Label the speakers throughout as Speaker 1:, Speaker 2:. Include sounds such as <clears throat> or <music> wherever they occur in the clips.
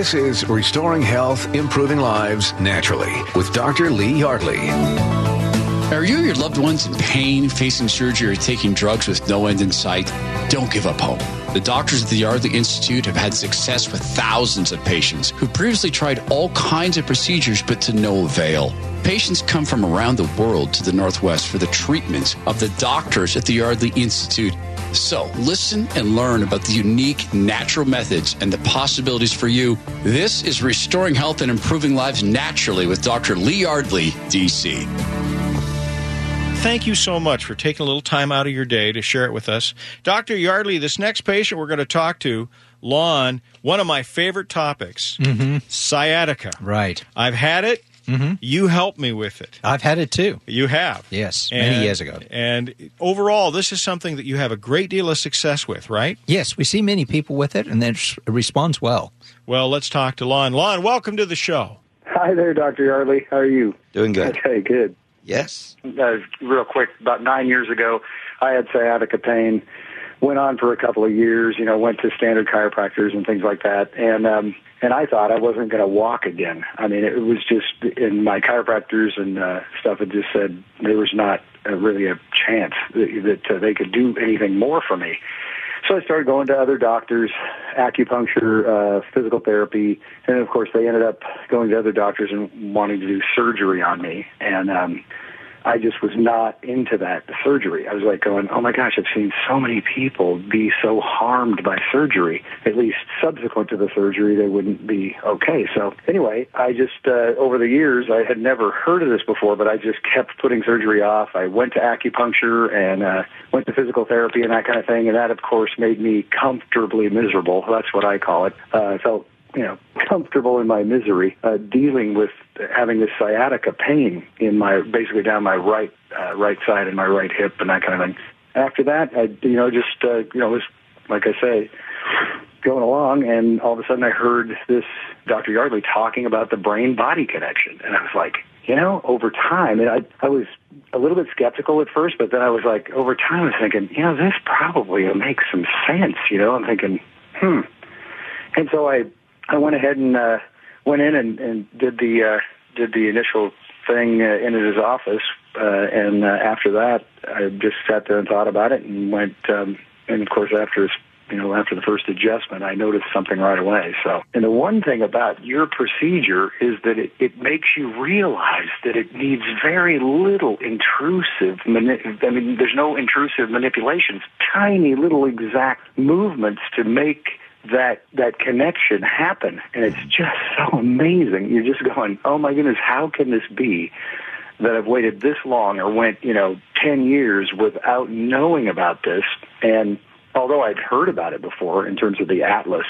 Speaker 1: This is Restoring Health, Improving Lives Naturally with Dr. Lee Yardley.
Speaker 2: Are you or your loved ones in pain, facing surgery, or taking drugs with no end in sight? Don't give up hope. The doctors at the Yardley Institute have had success with thousands of patients who previously tried all kinds of procedures but to no avail. Patients come from around the world to the Northwest for the treatment of the doctors at the Yardley Institute. So listen and learn about the unique natural methods and the possibilities for you. This is Restoring Health and Improving Lives Naturally with Dr. Lee Yardley, DC.
Speaker 3: Thank you so much for taking a little time out of your day to share it with us. Dr. Yardley, this next patient we're going to talk to, Lon, one of my favorite topics,
Speaker 4: Mm-hmm.
Speaker 3: sciatica.
Speaker 4: Right.
Speaker 3: I've had it.
Speaker 4: Mm-hmm.
Speaker 3: You helped me with it.
Speaker 4: I've had it too.
Speaker 3: You have.
Speaker 4: Yes, many years ago.
Speaker 3: And overall, this is something that you have a great deal of success with, right?
Speaker 4: Yes, we see many people with it, and then it responds well.
Speaker 3: Well, let's talk to Lon. Lon, welcome to the show.
Speaker 5: Hi there, Dr. Yardley. How are you?
Speaker 4: Doing good.
Speaker 5: Okay, good.
Speaker 4: Yes.
Speaker 5: Uh, real quick, about nine years ago, I had sciatica pain. Went on for a couple of years. You know, went to standard chiropractors and things like that, and um, and I thought I wasn't going to walk again. I mean, it was just in my chiropractors and uh, stuff had just said there was not uh, really a chance that, that uh, they could do anything more for me. So I started going to other doctors, acupuncture, uh, physical therapy, and of course they ended up going to other doctors and wanting to do surgery on me. And um, I just was not into that surgery. I was like going, oh my gosh, I've seen so many people be so harmed by surgery. At least subsequent to the surgery, they wouldn't be okay. So anyway, I just uh, over the years I had never heard of this before, but I just kept putting surgery off. I went to acupuncture and uh, went to physical therapy and that kind of thing, and that of course made me comfortably miserable. That's what I call it. Uh, I felt you know, comfortable in my misery, uh, dealing with having this sciatica pain in my, basically down my right, uh, right side and my right hip and that kind of thing. After that, I, you know, just, uh, you know, was, like I say, going along and all of a sudden I heard this Dr. Yardley talking about the brain body connection. And I was like, you know, over time, and I, I was a little bit skeptical at first, but then I was like, over time, I was thinking, you know, this probably makes some sense. You know, I'm thinking, hmm. And so I, I went ahead and uh, went in and, and did the uh, did the initial thing uh, in his office, uh, and uh, after that, I just sat there and thought about it, and went. Um, and of course, after you know, after the first adjustment, I noticed something right away. So, and the one thing about your procedure is that it, it makes you realize that it needs very little intrusive. Mani- I mean, there's no intrusive manipulations. Tiny little exact movements to make that that connection happen. And it's just so amazing. You're just going oh my goodness how can this be that I've waited this long or went you know 10 years without knowing about this? And although I'd heard about it before in terms of the atlas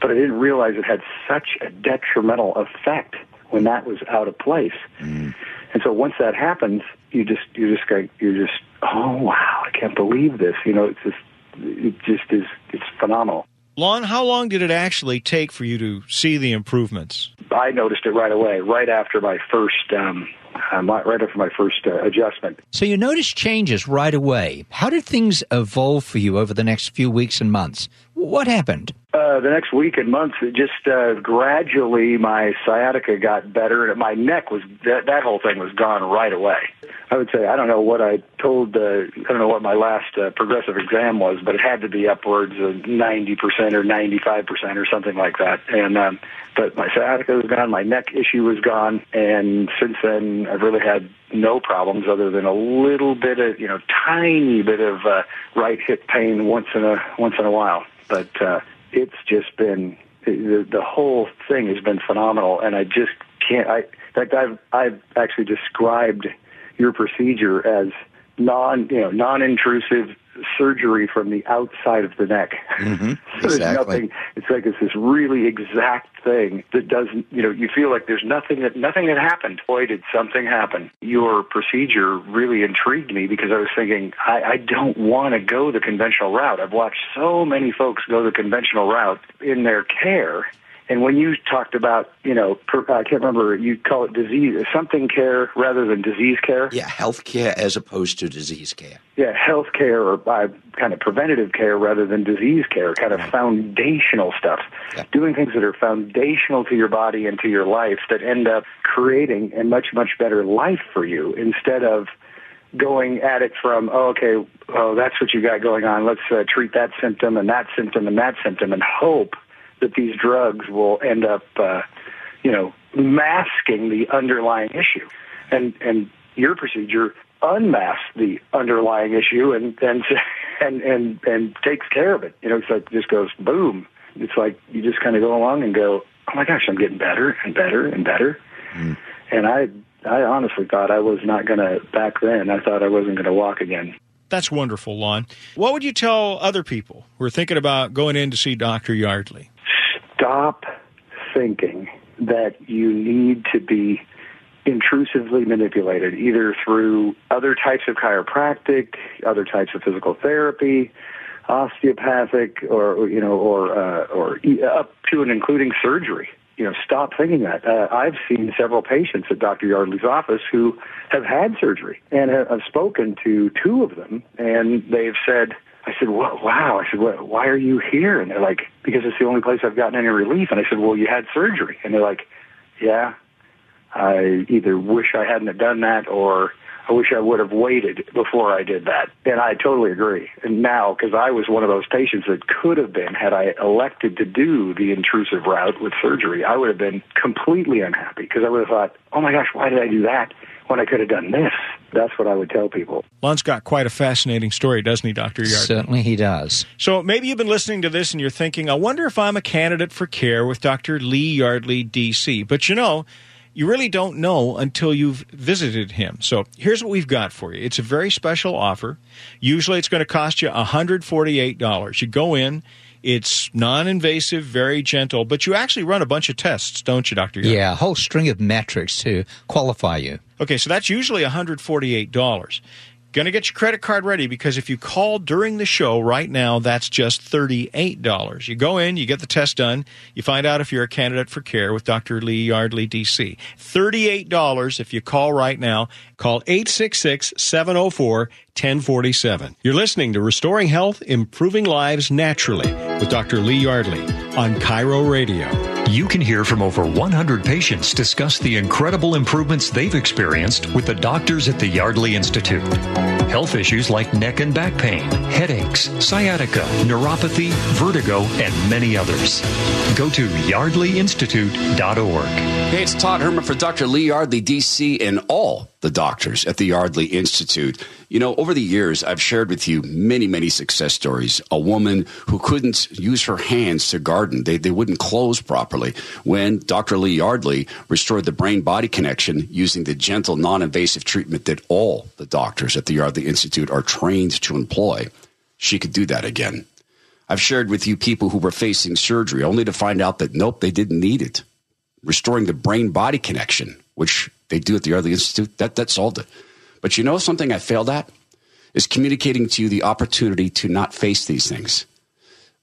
Speaker 5: but I didn't realize it had such a detrimental effect when that was out of place.
Speaker 4: Mm.
Speaker 5: and so once that happens you just you just go you're just oh wow I can't believe this. You know it's just it just is it's phenomenal
Speaker 3: Lon, how long did it actually take for you to see the improvements?
Speaker 5: I noticed it right away, right after my first, um, uh, my, right after my first uh, adjustment.
Speaker 4: So you noticed changes right away. How did things evolve for you over the next few weeks and months? What happened?
Speaker 5: Uh, the next week and months, it just uh, gradually my sciatica got better, and my neck was that, that whole thing was gone right away. I would say I don't know what I told. Uh, I don't know what my last uh, progressive exam was, but it had to be upwards of ninety percent or ninety five percent or something like that. And um, but my sciatica was gone, my neck issue was gone, and since then I've really had no problems other than a little bit of you know tiny bit of uh, right hip pain once in a once in a while. But uh, it's just been the, the whole thing has been phenomenal, and I just can't. I in fact I've I've actually described your procedure as non you know non intrusive surgery from the outside of the neck.
Speaker 4: Mm-hmm. <laughs>
Speaker 5: So there's nothing. It's like it's this really exact thing that doesn't. You know, you feel like there's nothing that nothing that happened. Boy, did something happen. Your procedure really intrigued me because I was thinking I, I don't want to go the conventional route. I've watched so many folks go the conventional route in their care. And when you talked about, you know, per, I can't remember, you call it disease, something care rather than disease care.
Speaker 6: Yeah, health care as opposed to disease care.
Speaker 5: Yeah, health care or by kind of preventative care rather than disease care, kind of foundational stuff.
Speaker 6: Yeah.
Speaker 5: Doing things that are foundational to your body and to your life that end up creating a much, much better life for you instead of going at it from, oh, okay, oh, that's what you got going on. Let's uh, treat that symptom and that symptom and that symptom and hope that these drugs will end up, uh, you know, masking the underlying issue. And and your procedure unmasks the underlying issue and and <laughs> and and and takes care of it. You know, it's like just goes boom. It's like you just kind of go along and go, oh my gosh, I'm getting better and better and better. Mm. And I I honestly thought I was not going to back then. I thought I wasn't going to walk again.
Speaker 3: That's wonderful, Lon. What would you tell other people who are thinking about going in to see Dr. Yardley?
Speaker 5: Stop thinking that you need to be intrusively manipulated either through other types of chiropractic, other types of physical therapy, osteopathic, or you know, or uh, or up to and including surgery. You know, stop thinking that. Uh, I've seen several patients at Dr. Yardley's office who have had surgery, and I've spoken to two of them, and they've said I said, well, wow. I said, well, why are you here? And they're like, because it's the only place I've gotten any relief. And I said, well, you had surgery. And they're like, yeah, I either wish I hadn't have done that or I wish I would have waited before I did that. And I totally agree. And now, because I was one of those patients that could have been, had I elected to do the intrusive route with surgery, I would have been completely unhappy because I would have thought, oh my gosh, why did I do that? when I could have done this. That's what I would tell people.
Speaker 3: Lon's got quite a fascinating story, doesn't he, Dr. Yardley?
Speaker 4: Certainly he does.
Speaker 3: So maybe you've been listening to this and you're thinking, I wonder if I'm a candidate for care with Dr. Lee Yardley, D.C. But you know, you really don't know until you've visited him. So here's what we've got for you. It's a very special offer. Usually it's going to cost you $148. You go in, it's non-invasive, very gentle, but you actually run a bunch of tests, don't you, Doctor?
Speaker 4: Yeah, a whole string of metrics to qualify you.
Speaker 3: Okay, so that's usually $148. Going to get your credit card ready because if you call during the show right now, that's just $38. You go in, you get the test done, you find out if you're a candidate for care with Dr. Lee Yardley, D.C. $38 if you call right now. Call 866 704 1047. You're listening to Restoring Health, Improving Lives Naturally with Dr. Lee Yardley on Chiro Radio.
Speaker 7: You can hear from over 100 patients discuss the incredible improvements they've experienced with the doctors at the Yardley Institute. Health issues like neck and back pain, headaches, sciatica, neuropathy, vertigo, and many others. Go to yardleyinstitute.org.
Speaker 2: Hey, it's Todd Herman for Dr. Lee Yardley, DC, and all the doctors at the Yardley Institute. You know, over the years, I've shared with you many, many success stories. A woman who couldn't use her hands to garden, they, they wouldn't close properly. When Dr. Lee Yardley restored the brain body connection using the gentle, non invasive treatment that all the doctors at the Yardley Institute are trained to employ, she could do that again. I've shared with you people who were facing surgery only to find out that nope, they didn't need it. Restoring the brain body connection, which they do at the Yardley Institute, that, that solved it. But you know something I failed at? Is communicating to you the opportunity to not face these things.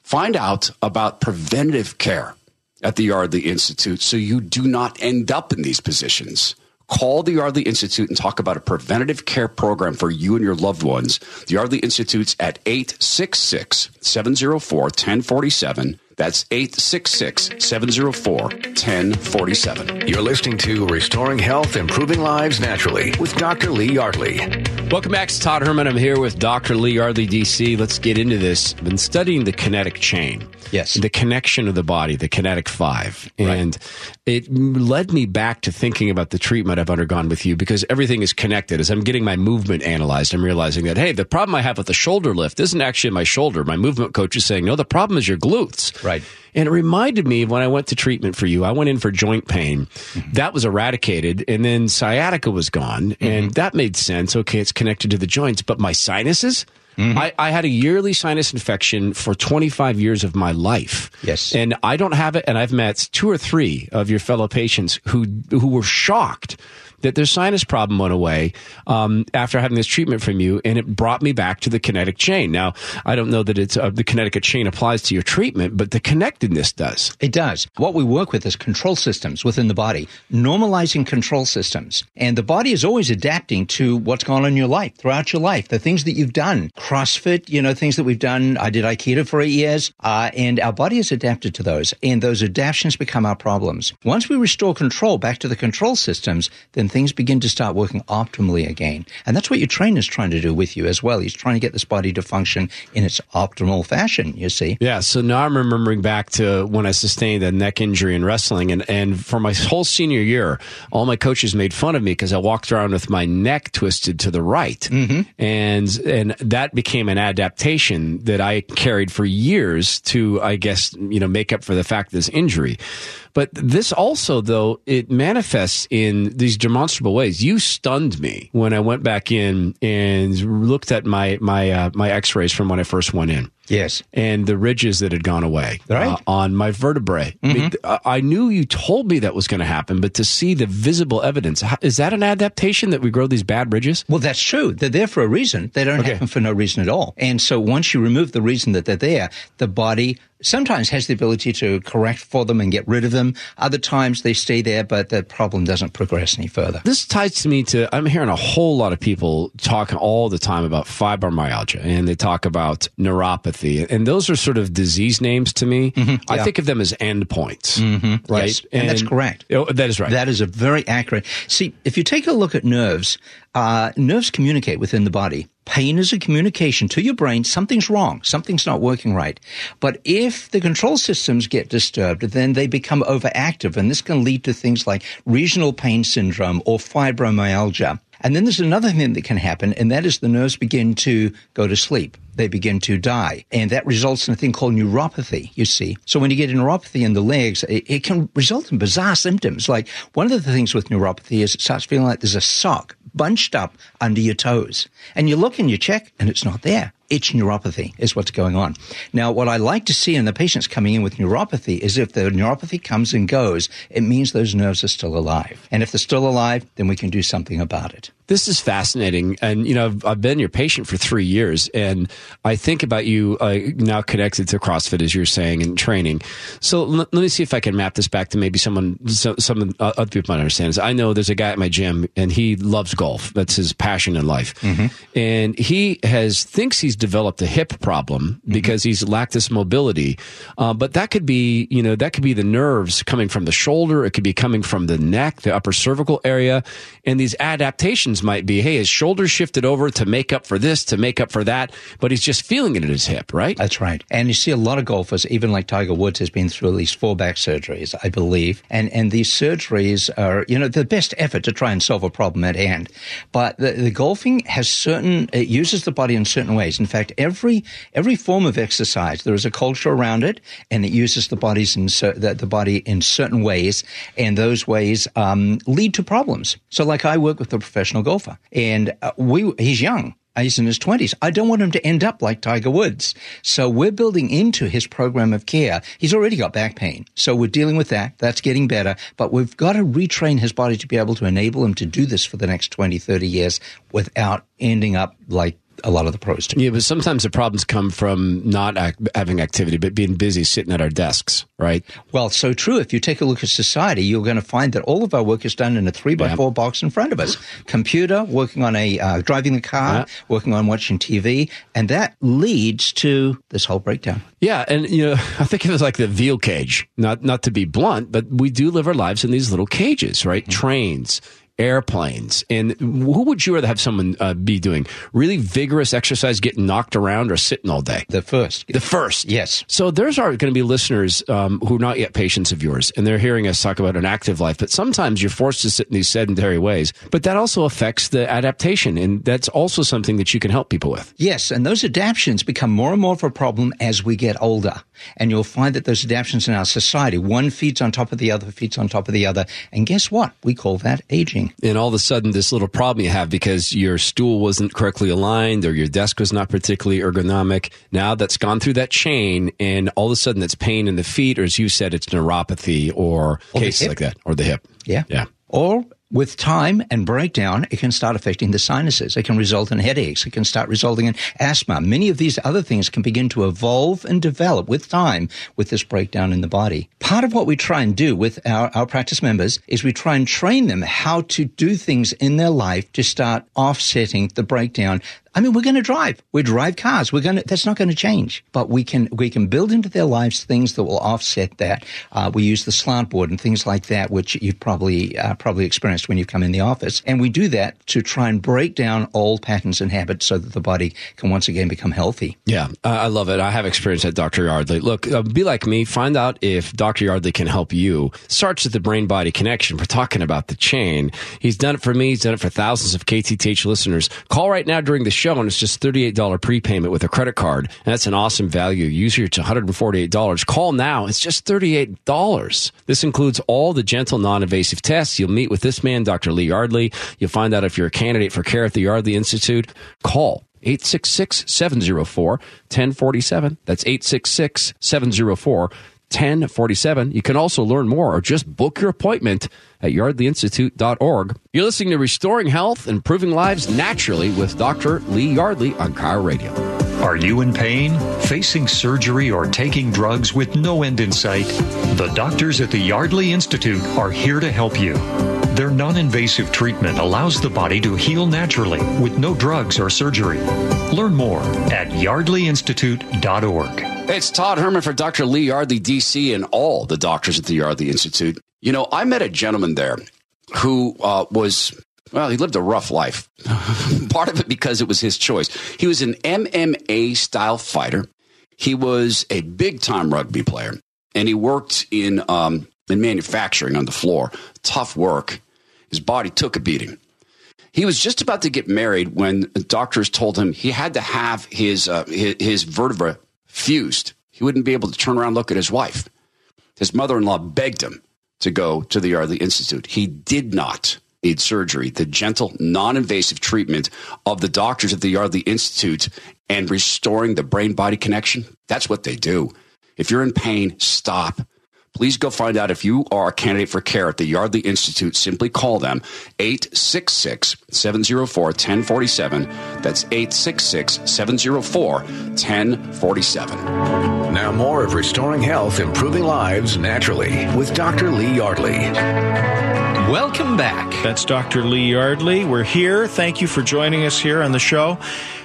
Speaker 2: Find out about preventative care at the Yardley Institute so you do not end up in these positions. Call the Yardley Institute and talk about a preventative care program for you and your loved ones. The Yardley Institute's at 866 704 1047. That's 866 704 1047.
Speaker 1: You're listening to Restoring Health, Improving Lives Naturally with Dr. Lee Yardley.
Speaker 2: Welcome back to Todd Herman. I'm here with Dr. Lee Yardley, DC. Let's get into this. I've been studying the kinetic chain.
Speaker 4: Yes.
Speaker 2: The connection of the body, the kinetic five. And right. it led me back to thinking about the treatment I've undergone with you because everything is connected. As I'm getting my movement analyzed, I'm realizing that, hey, the problem I have with the shoulder lift isn't actually my shoulder. My movement coach is saying, no, the problem is your glutes.
Speaker 4: Right.
Speaker 2: And it reminded me of when I went to treatment for you, I went in for joint pain. Mm-hmm. That was eradicated. And then sciatica was gone. Mm-hmm. And that made sense. Okay, it's connected to the joints. But my sinuses, Mm-hmm. I, I, had a yearly sinus infection for 25 years of my life.
Speaker 4: Yes.
Speaker 2: And I don't have it. And I've met two or three of your fellow patients who, who were shocked
Speaker 8: that their sinus problem went away um, after having this treatment from you, and it brought me back to the kinetic chain. Now, I don't know that it's uh, the kinetic chain applies to your treatment, but the connectedness does.
Speaker 4: It does. What we work with is control systems within the body, normalizing control systems. And the body is always adapting to what's going on in your life, throughout your life, the things that you've done. CrossFit, you know, things that we've done. I did Aikido for eight years, uh, and our body is adapted to those. And those adaptations become our problems. Once we restore control back to the control systems, then things begin to start working optimally again. And that's what your trainer is trying to do with you as well. He's trying to get this body to function in its optimal fashion, you see.
Speaker 8: Yeah, so now I'm remembering back to when I sustained a neck injury in wrestling, and, and for my whole senior year, all my coaches made fun of me because I walked around with my neck twisted to the right, mm-hmm. and and that became an adaptation that I carried for years to, I guess, you know, make up for the fact of this injury. But this also, though, it manifests in these demonstrable ways. You stunned me when I went back in and looked at my my uh, my X-rays from when I first went in.
Speaker 4: Yes.
Speaker 8: And the ridges that had gone away
Speaker 4: right. uh,
Speaker 8: on my vertebrae. Mm-hmm. I, mean, mm-hmm. I, knew you told me that was going to happen, but to see the visible evidence, is that an adaptation that we grow these bad ridges?
Speaker 4: Well, that's true. They're there for a reason. They don't okay. happen for no reason at all. And so once you remove the reason that they're there, the body sometimes has the ability to correct for them and get rid of them. Other times they stay there, but the problem doesn't progress any further.
Speaker 8: This ties to me to I'm hearing a whole lot of people talk all the time about fibromyalgia and they talk about neuropathy. And those are sort of disease names to me. Mm-hmm, yeah. I think of them as endpoints,
Speaker 4: mm-hmm,
Speaker 8: right?
Speaker 4: Yes. And, and, that's correct.
Speaker 8: Oh, that is right.
Speaker 4: That is a very accurate. See, if you take a look at nerves, uh, nerves communicate within the body. Pain is a communication to your brain. Something's wrong. Something's not working right. But if the control systems get disturbed, then they become overactive. And this can lead to things like regional pain syndrome or fibromyalgia. And then there's another thing that can happen, and that is the nerves begin to go to sleep. They begin to die. And that results in a thing called neuropathy, you see. So when you get neuropathy in the legs, it, it can result in bizarre symptoms. Like one of the things with neuropathy is it starts feeling like there's a sock bunched up under your toes. And you look and you check, and it's not there it's neuropathy is what's going on. Now, what I like to see in the patients coming in with neuropathy is if the neuropathy comes and goes, it means those nerves are still alive. And if they're still alive, then we can do something about it.
Speaker 8: This is fascinating. And, you know, I've, been your patient for three years, and I think about you uh, now connected to CrossFit, as you're saying, and training. So l- let me see if I can map this back to maybe someone, so, some uh, other people might understand. I know there's a guy at my gym, and he loves golf. That's his passion in life. Mm-hmm. And he has, thinks he's developed a hip problem mm-hmm. because mm-hmm. he's lacked this mobility. Uh, but that could be, you know, that could be the nerves coming from the shoulder. It could be coming from the neck, the upper cervical area. And these adaptations might be, hey, his shoulder shifted over to make up for this, to make up for that, but he's just feeling it in his hip, right?
Speaker 4: That's right. And you see a lot of golfers, even like Tiger Woods has been through at least four back surgeries, I believe. And, and these surgeries are, you know, the best effort to try and solve a problem at hand. But the, the golfing has certain, it uses the body in certain ways. In fact, every, every form of exercise, there is a culture around it and it uses the bodies in, the, the body in certain ways. And those ways, um, lead to problems. So like I work with a professional golfer and uh, we, he's young. He's in his 20s. I don't want him to end up like Tiger Woods. So we're building into his program of care. He's already got back pain. So we're dealing with that. That's getting better. But we've got to retrain his body to be able to enable him to do this for the next 20, 30 years without ending up like a lot of the pros do.
Speaker 8: Yeah, but sometimes the problems come from not act, having activity, but being busy sitting at our desks, right?
Speaker 4: Well, so true. If you take a look at society, you're going to find that all of our work is done in a three by yeah. four box in front of us. Computer, working on a uh, driving the car, yeah. working on watching TV, and that leads to this whole breakdown.
Speaker 8: Yeah, and you know, <laughs> I think it was like the veal cage. Not not to be blunt, but we do live our lives in these little cages, right? Mm-hmm. Trains airplanes. And who would you rather have someone uh, be doing? Really vigorous exercise, getting knocked around, or sitting all day?
Speaker 4: The first.
Speaker 8: The first.
Speaker 4: Yes.
Speaker 8: So there's are going to be listeners um, who are not yet patients of yours, and they're hearing us talk about an active life. But sometimes you're forced to sit in these sedentary ways. But that also affects the adaptation, and that's also something that you can help people with.
Speaker 4: Yes, and those adaptations become more and more of a problem as we get older. And you'll find that those adaptations in our society, one feeds on top of the other, feeds on top of the other. And guess what? We call that aging.
Speaker 8: And all of a sudden, this little problem you have because your stool wasn't correctly aligned or your desk was not particularly ergonomic. Now that's gone through that chain, and all of a sudden, it's pain in the feet, or as you said, it's neuropathy or, or cases like that, or the hip.
Speaker 4: Yeah.
Speaker 8: Yeah.
Speaker 4: Or with time and breakdown, it can start affecting the sinuses. It can result in headaches. It can start resulting in asthma. Many of these other things can begin to evolve and develop with time with this breakdown in the body. Part of what we try and do with our, our practice members is we try and train them how to do things in their life to start offsetting the breakdown I mean, we're going to drive. We drive cars. We're going to, that's not going to change, but we can, we can build into their lives things that will offset that. Uh, we use the slant board and things like that, which you've probably, uh, probably experienced when you come in the office. And we do that to try and break down old patterns and habits so that the body can once again become healthy.
Speaker 8: Yeah, I love it. I have experience at Dr. Yardley. Look, uh, be like me. Find out if Dr. Yardley can help you. Starts with the brain body connection. We're talking about the chain. He's done it for me. He's done it for thousands of KTTH listeners. Call right now during the show show, and it's just $38 prepayment with a credit card. And that's an awesome value. Usually it's $148. Call now. It's just $38. This includes all the gentle, non-invasive tests. You'll meet with this man, Dr. Lee Yardley. You'll find out if you're a candidate for care at the Yardley Institute. Call 866 704 1047. That's 866 704 1047. You can also learn more or just book your appointment at yardleyinstitute.org. You're listening to Restoring Health, Improving Lives Naturally with Dr. Lee Yardley on Chiro Radio.
Speaker 7: Are you in pain, facing surgery, or taking drugs with no end in sight? The doctors at the Yardley Institute are here to help you. Their non invasive treatment allows the body to heal naturally with no drugs or surgery. Learn more at yardleyinstitute.org.
Speaker 2: It's Todd Herman for Dr. Lee Yardley, DC, and all the doctors at the Yardley Institute. You know, I met a gentleman there who uh, was, well, he lived a rough life. <laughs> Part of it because it was his choice. He was an MMA style fighter. He was a big time rugby player, and he worked in um, in manufacturing on the floor. Tough work. His body took a beating. He was just about to get married when doctors told him he had to have his uh, his, his vertebra fused. He wouldn't be able to turn around and look at his wife. His mother in law begged him to go to the Yardley Institute. He did not need surgery. The gentle, non invasive treatment of the doctors at the Yardley Institute and restoring the brain body connection that's what they do. If you're in pain, stop Please go find out if you are a candidate for care at the Yardley Institute. Simply call them 866 704 1047. That's 866 704 1047.
Speaker 1: Now, more of Restoring Health, Improving Lives Naturally with Dr. Lee Yardley.
Speaker 3: Welcome back. That's Dr. Lee Yardley. We're here. Thank you for joining us here on the show.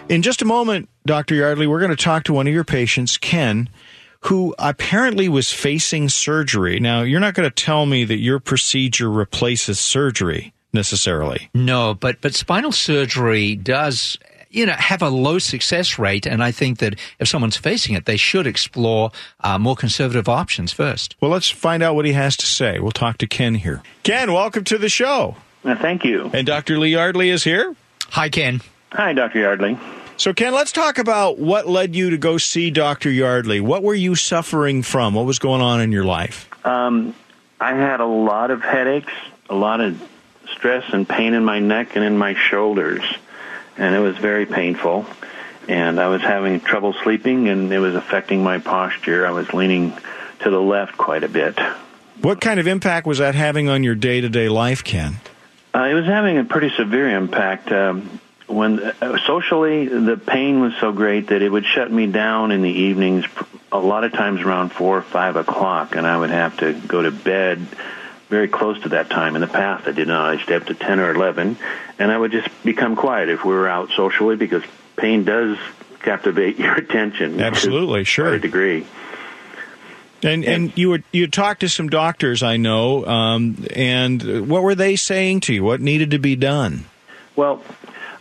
Speaker 3: In just a moment, Dr. Yardley, we're going to talk to one of your patients, Ken who apparently was facing surgery. Now, you're not going to tell me that your procedure replaces surgery necessarily.
Speaker 4: No, but but spinal surgery does you know have a low success rate, and I think that if someone's facing it, they should explore uh, more conservative options first.
Speaker 3: Well, let's find out what he has to say. We'll talk to Ken here. Ken, welcome to the show.
Speaker 9: Uh, thank you.
Speaker 3: And Dr. Lee Yardley is here.
Speaker 4: Hi, Ken.
Speaker 9: Hi, Dr. Yardley.
Speaker 3: So, Ken, let's talk about what led you to go see Dr. Yardley. What were you suffering from? What was going on in your life?
Speaker 9: Um, I had a lot of headaches, a lot of stress and pain in my neck and in my shoulders, and it was very painful. And I was having trouble sleeping, and it was affecting my posture. I was leaning to the left quite a bit.
Speaker 3: What kind of impact was that having on your day to day life, Ken?
Speaker 9: Uh, it was having a pretty severe impact. Um, when uh, socially the pain was so great that it would shut me down in the evenings a lot of times around four or five o'clock and i would have to go to bed very close to that time in the past i did not i stayed up to ten or eleven and i would just become quiet if we were out socially because pain does captivate <laughs> your attention
Speaker 3: absolutely sure
Speaker 9: a degree
Speaker 3: and and you would you talked to some doctors I know, um, and what were they saying to you? What needed to be done?
Speaker 9: Well,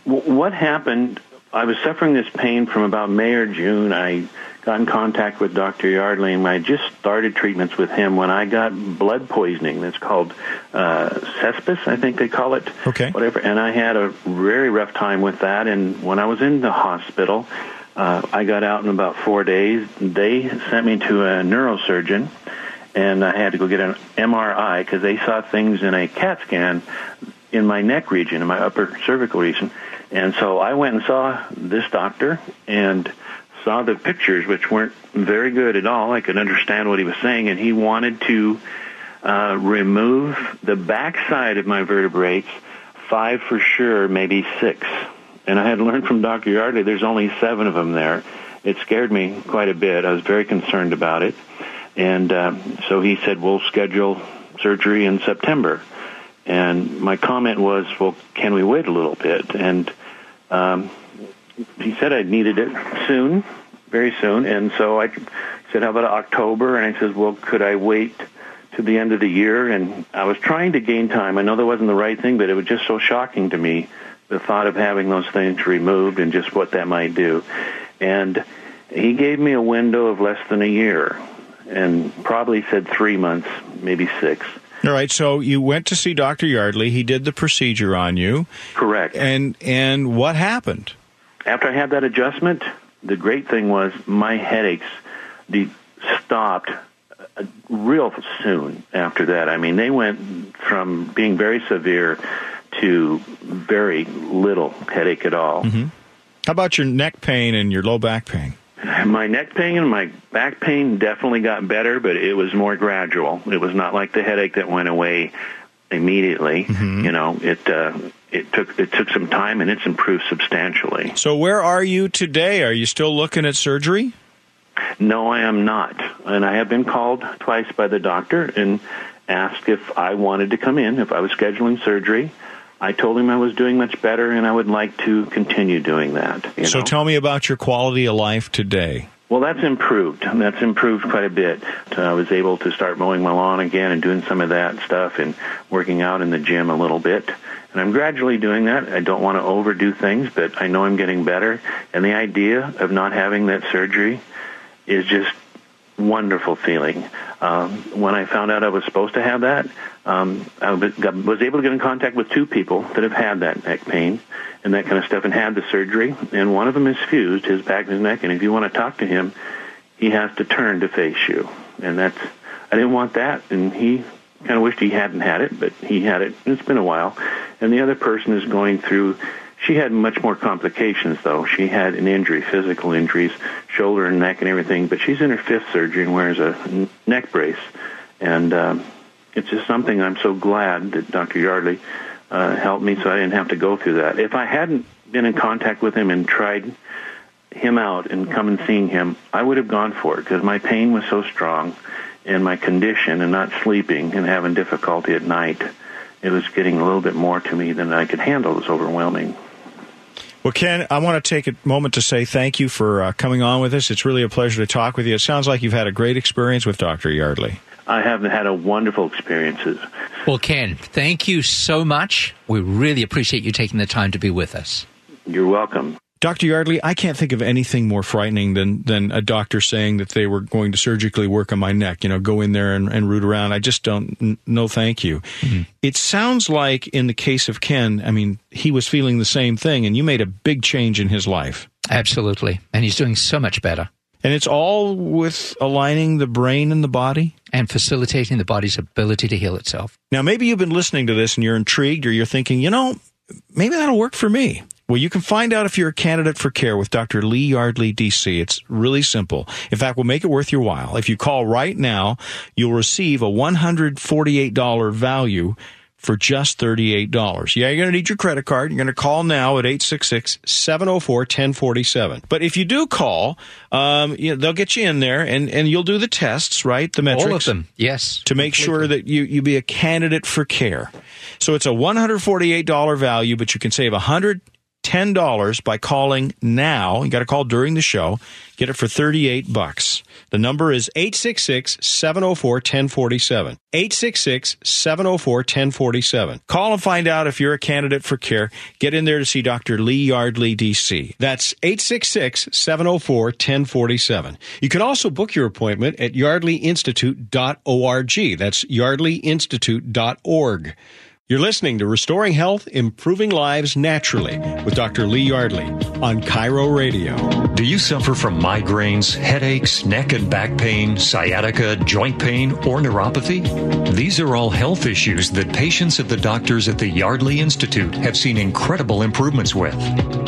Speaker 9: what happened? I was suffering this pain from about May or June. I got in contact with Dr. Yardley, and I just started treatments with him when I got blood poisoning. That's called uh, cespis, I think they call it.
Speaker 3: Okay.
Speaker 9: Whatever. And I had a very rough time with that. And when I was in the hospital, uh, I got out in about four days. They sent me to a neurosurgeon, and I had to go get an MRI because they saw things in a CAT scan in my neck region, in my upper cervical region and so I went and saw this doctor and saw the pictures, which weren't very good at all. I could understand what he was saying, and he wanted to uh, remove the backside of my vertebrae, five for sure, maybe six. And I had learned from Dr. Yardley there's only seven of them there. It scared me quite a bit. I was very concerned about it. And uh, so he said, we'll schedule surgery in September. And my comment was, well, can we wait a little bit? And um, he said I needed it soon, very soon. And so I said, how about October? And I said, well, could I wait to the end of the year? And I was trying to gain time. I know that wasn't the right thing, but it was just so shocking to me, the thought of having those things removed and just what that might do. And he gave me a window of less than a year and probably said three months, maybe six.
Speaker 3: All right, so you went to see Dr. Yardley. He did the procedure on you.
Speaker 9: Correct.
Speaker 3: And and what happened?
Speaker 9: After I had that adjustment, the great thing was my headaches de- stopped uh, real soon after that. I mean, they went from being very severe to very little headache at all.
Speaker 3: Mm-hmm. How about your neck pain and your low back pain?
Speaker 9: My neck pain and my back pain definitely got better, but it was more gradual. It was not like the headache that went away immediately.
Speaker 3: Mm-hmm.
Speaker 9: You know, it uh, it took it took some time, and it's improved substantially.
Speaker 3: So where are you today? Are you still looking at surgery?
Speaker 9: No, I am not, and I have been called twice by the doctor and asked if I wanted to come in, if I was scheduling surgery. I told him I was doing much better and I would like to continue doing that.
Speaker 3: So
Speaker 9: know?
Speaker 3: tell me about your quality of life today.
Speaker 9: Well, that's improved. That's improved quite a bit. I was able to start mowing my lawn again and doing some of that stuff and working out in the gym a little bit. And I'm gradually doing that. I don't want to overdo things, but I know I'm getting better. And the idea of not having that surgery is just wonderful feeling. Um, when I found out I was supposed to have that, um, I was able to get in contact with two people that have had that neck pain and that kind of stuff and had the surgery. And one of them is fused, his back and his neck. And if you want to talk to him, he has to turn to face you. And that's, I didn't want that. And he kind of wished he hadn't had it, but he had it. It's been a while. And the other person is going through, she had much more complications though. She had an injury, physical injuries, shoulder and neck and everything, but she's in her fifth surgery and wears a neck brace. And, um, it's just something I'm so glad that Dr. Yardley uh, helped me so I didn't have to go through that. If I hadn't been in contact with him and tried him out and come and seeing him, I would have gone for it because my pain was so strong and my condition and not sleeping and having difficulty at night, it was getting a little bit more to me than I could handle. It was overwhelming.
Speaker 3: Well, Ken, I want to take a moment to say thank you for uh, coming on with us. It's really a pleasure to talk with you. It sounds like you've had a great experience with Dr. Yardley.
Speaker 9: I have had a wonderful experiences.
Speaker 10: Well, Ken, thank you so much. We really appreciate you taking the time to be with us.
Speaker 9: You're welcome.
Speaker 3: Dr. Yardley, I can't think of anything more frightening than, than a doctor saying that they were going to surgically work on my neck, you know, go in there and, and root around. I just don't, n- no thank you. Mm-hmm. It sounds like in the case of Ken, I mean, he was feeling the same thing and you made a big change in his life.
Speaker 10: Absolutely. And he's doing so much better.
Speaker 3: And it's all with aligning the brain and the body?
Speaker 10: And facilitating the body's ability to heal itself.
Speaker 3: Now, maybe you've been listening to this and you're intrigued or you're thinking, you know, maybe that'll work for me. Well, you can find out if you're a candidate for care with Dr. Lee Yardley, DC. It's really simple. In fact, we'll make it worth your while. If you call right now, you'll receive a $148 value for just $38. Yeah, you're going to need your credit card. You're going to call now at 866-704-1047. But if you do call, um, you know, they'll get you in there and, and you'll do the tests, right? The metrics.
Speaker 10: All of them, yes.
Speaker 3: To make sure that you, you be a candidate for care. So it's a $148 value, but you can save 100 ten dollars by calling now. You got to call during the show. Get it for thirty eight bucks. The number is 866-704-1047. 866-704-1047. Call and find out if you're a candidate for care. Get in there to see Dr. Lee Yardley, DC. That's 866-704-1047. You can also book your appointment at yardleyinstitute.org. That's yardleyinstitute.org. You're listening to Restoring Health, Improving Lives Naturally with Dr. Lee Yardley on Chiro Radio.
Speaker 7: Do you suffer from migraines, headaches, neck and back pain, sciatica, joint pain, or neuropathy? These are all health issues that patients at the doctors at the Yardley Institute have seen incredible improvements with.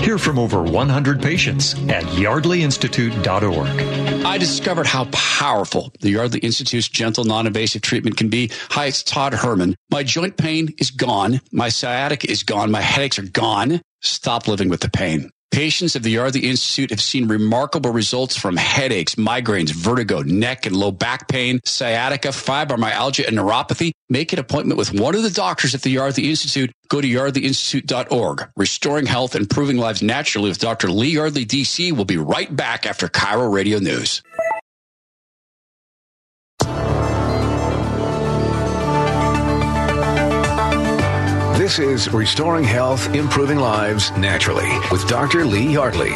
Speaker 7: Hear from over 100 patients at yardleyinstitute.org.
Speaker 2: I discovered how powerful the Yardley Institute's gentle, non-invasive treatment can be. Hi, it's Todd Herman. My joint pain is gone. My sciatica is gone. My headaches are gone. Stop living with the pain. Patients of the Yardley Institute have seen remarkable results from headaches, migraines, vertigo, neck and low back pain, sciatica, fibromyalgia, and neuropathy. Make an appointment with one of the doctors at the Yardley Institute. Go to yardleyinstitute.org. Restoring health, improving lives naturally with Dr. Lee Yardley, DC. will be right back after Chiro Radio News.
Speaker 1: This is Restoring Health, Improving Lives Naturally with Dr. Lee Yardley.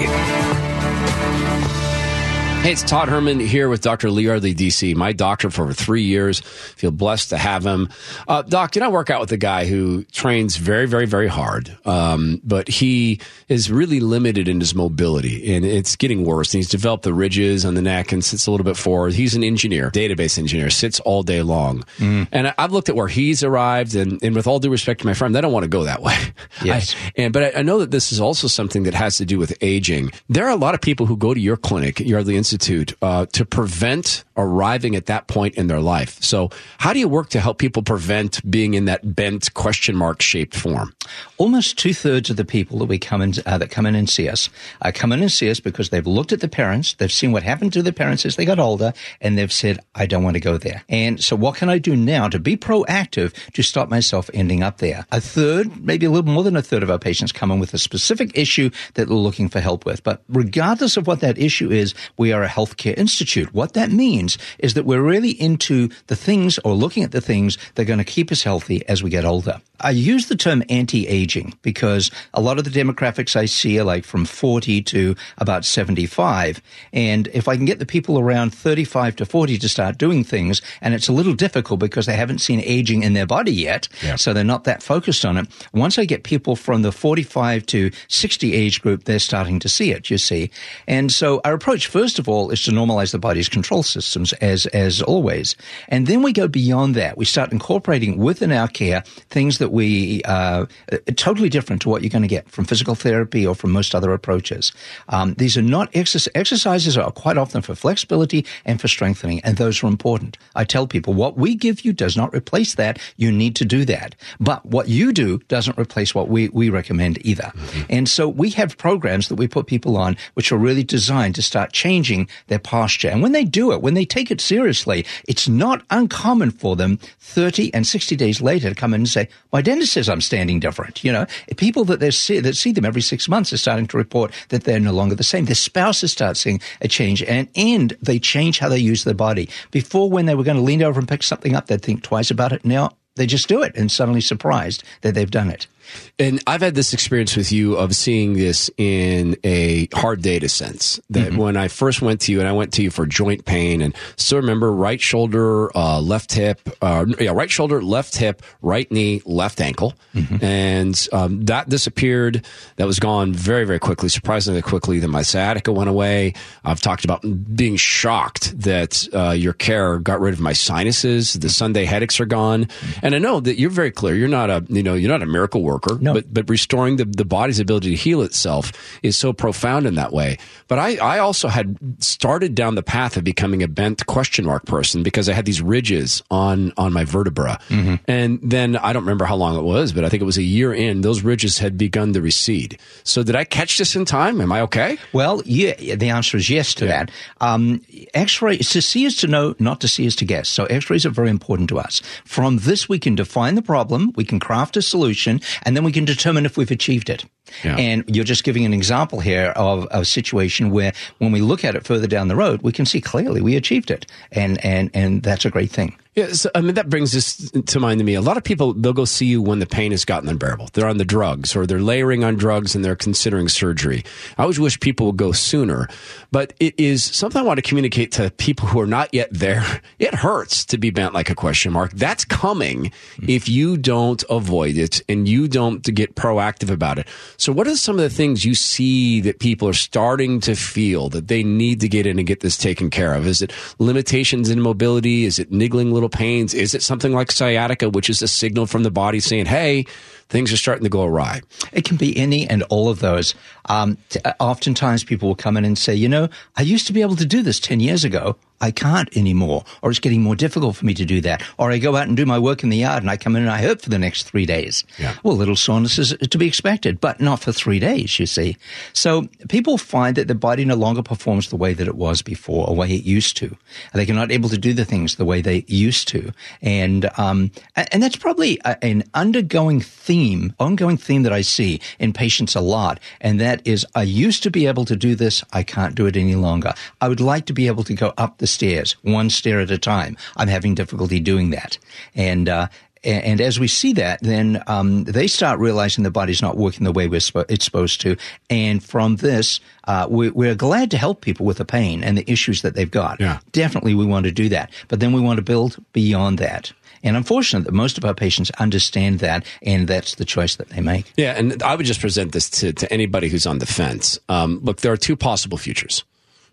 Speaker 8: Hey, it's Todd Herman here with Dr. Lee Yardley, DC, my doctor for over three years. Feel blessed to have him. Uh, Doc, you know, I work out with a guy who trains very, very, very hard, um, but he is really limited in his mobility, and it's getting worse. And he's developed the ridges on the neck and sits a little bit forward. He's an engineer, database engineer, sits all day long. Mm. And I've looked at where he's arrived, and, and with all due respect to my friend, I don't want to go that way. <laughs>
Speaker 4: Yes.
Speaker 8: I, and but I, I know that this is also something that has to do with aging. There are a lot of people who go to your clinic, Yardley Institute uh, to prevent arriving at that point in their life. So, how do you work to help people prevent being in that bent question mark shaped form?
Speaker 4: Almost two thirds of the people that we come in uh, that come in and see us uh, come in and see us because they've looked at the parents, they've seen what happened to the parents as they got older, and they've said, "I don't want to go there." And so, what can I do now to be proactive to stop myself ending up there? A third, maybe a little more than a third of our patients come in with a specific issue that they're looking for help with. But regardless of what that issue is, we are a Healthcare Institute. What that means is that we're really into the things or looking at the things that are going to keep us healthy as we get older. I use the term anti-aging because a lot of the demographics I see are like from 40 to about 75. And if I can get the people around 35 to 40 to start doing things, and it's a little difficult because they haven't seen aging in their body yet, yeah. so they're not that focused on it. Once I get people from the 45 to 60 age group, they're starting to see it, you see. And so our approach, first of all, is to normalize the body's control systems as, as always. And then we go beyond that. We start incorporating within our care things that we uh, totally different to what you're going to get from physical therapy or from most other approaches. Um, these are not exercises. Exercises are quite often for flexibility and for strengthening, and those are important. I tell people what we give you does not replace that. You need to do that, but what you do doesn't replace what we we recommend either. Mm-hmm. And so we have programs that we put people on which are really designed to start changing their posture. And when they do it, when they take it seriously, it's not uncommon for them 30 and 60 days later to come in and say, my dentist says I'm standing different. You know, people that they see that see them every six months are starting to report that they're no longer the same. Their spouses start seeing a change, and and they change how they use their body. Before, when they were going to lean over and pick something up, they'd think twice about it. Now they just do it and suddenly surprised that they've done it.
Speaker 8: And I've had this experience with you of seeing this in a hard data sense. That mm-hmm. when I first went to you, and I went to you for joint pain, and still remember right shoulder, uh, left hip, uh, yeah, right shoulder, left hip, right knee, left ankle, mm-hmm. and um, that disappeared. That was gone very, very quickly, surprisingly quickly. Then my sciatica went away. I've talked about being shocked that uh, your care got rid of my sinuses. The Sunday headaches are gone, mm-hmm. and I know that you're very clear. You're not a, you know, you're not a miracle worker worker, no. but but restoring the, the body's ability to heal itself is so profound in that way. But I, I also had started down the path of becoming a bent question mark person because I had these ridges on on my vertebra. Mm-hmm. And then I don't remember how long it was, but I think it was a year in, those ridges had begun to recede. So did I catch this in time? Am I okay?
Speaker 4: Well, yeah, the answer is yes to yeah. that. Um, X-ray, to see is to know, not to see is to guess. So X-rays are very important to us. From this, we can define the problem, we can craft a solution, and then we can determine if we've achieved it. Yeah. And you're just giving an example here of, of, a situation where when we look at it further down the road, we can see clearly we achieved it. And, and, and that's a great thing.
Speaker 8: Yeah, so, I mean that brings this to mind to me. A lot of people they'll go see you when the pain has gotten unbearable. They're on the drugs or they're layering on drugs and they're considering surgery. I always wish people would go sooner, but it is something I want to communicate to people who are not yet there. <laughs> It hurts to be bent like a question mark. That's coming if you don't avoid it and you don't get proactive about it. So, what are some of the things you see that people are starting to feel that they need to get in and get this taken care of? Is it limitations in mobility? Is it niggling little pains? Is it something like sciatica, which is a signal from the body saying, hey, things are starting to go awry?
Speaker 4: It can be any and all of those. Um, t- oftentimes people will come in and say, you know, I used to be able to do this 10 years ago. I can't anymore, or it's getting more difficult for me to do that. Or I go out and do my work in the yard and I come in and I hurt for the next three days.
Speaker 8: Yeah.
Speaker 4: Well, little soreness is to be expected, but not for three days, you see. So people find that the body no longer performs the way that it was before, or way it used to. They are not able to do the things the way they used to. And, um, and that's probably an undergoing theme, ongoing theme that I see in patients a lot. And that is, I used to be able to do this. I can't do it any longer. I would like to be able to go up the stairs, one stair at a time. I'm having difficulty doing that. And, uh, and as we see that, then um, they start realizing the body's not working the way spo- it's supposed to. And from this, uh, we, we're glad to help people with the pain and the issues that they've got.
Speaker 8: Yeah.
Speaker 4: Definitely, we want to do that. But then we want to build beyond that. And unfortunately, that most of our patients understand that, and that's the choice that they make.
Speaker 8: Yeah, and I would just present this to, to anybody who's on the fence. Um, look, there are two possible futures.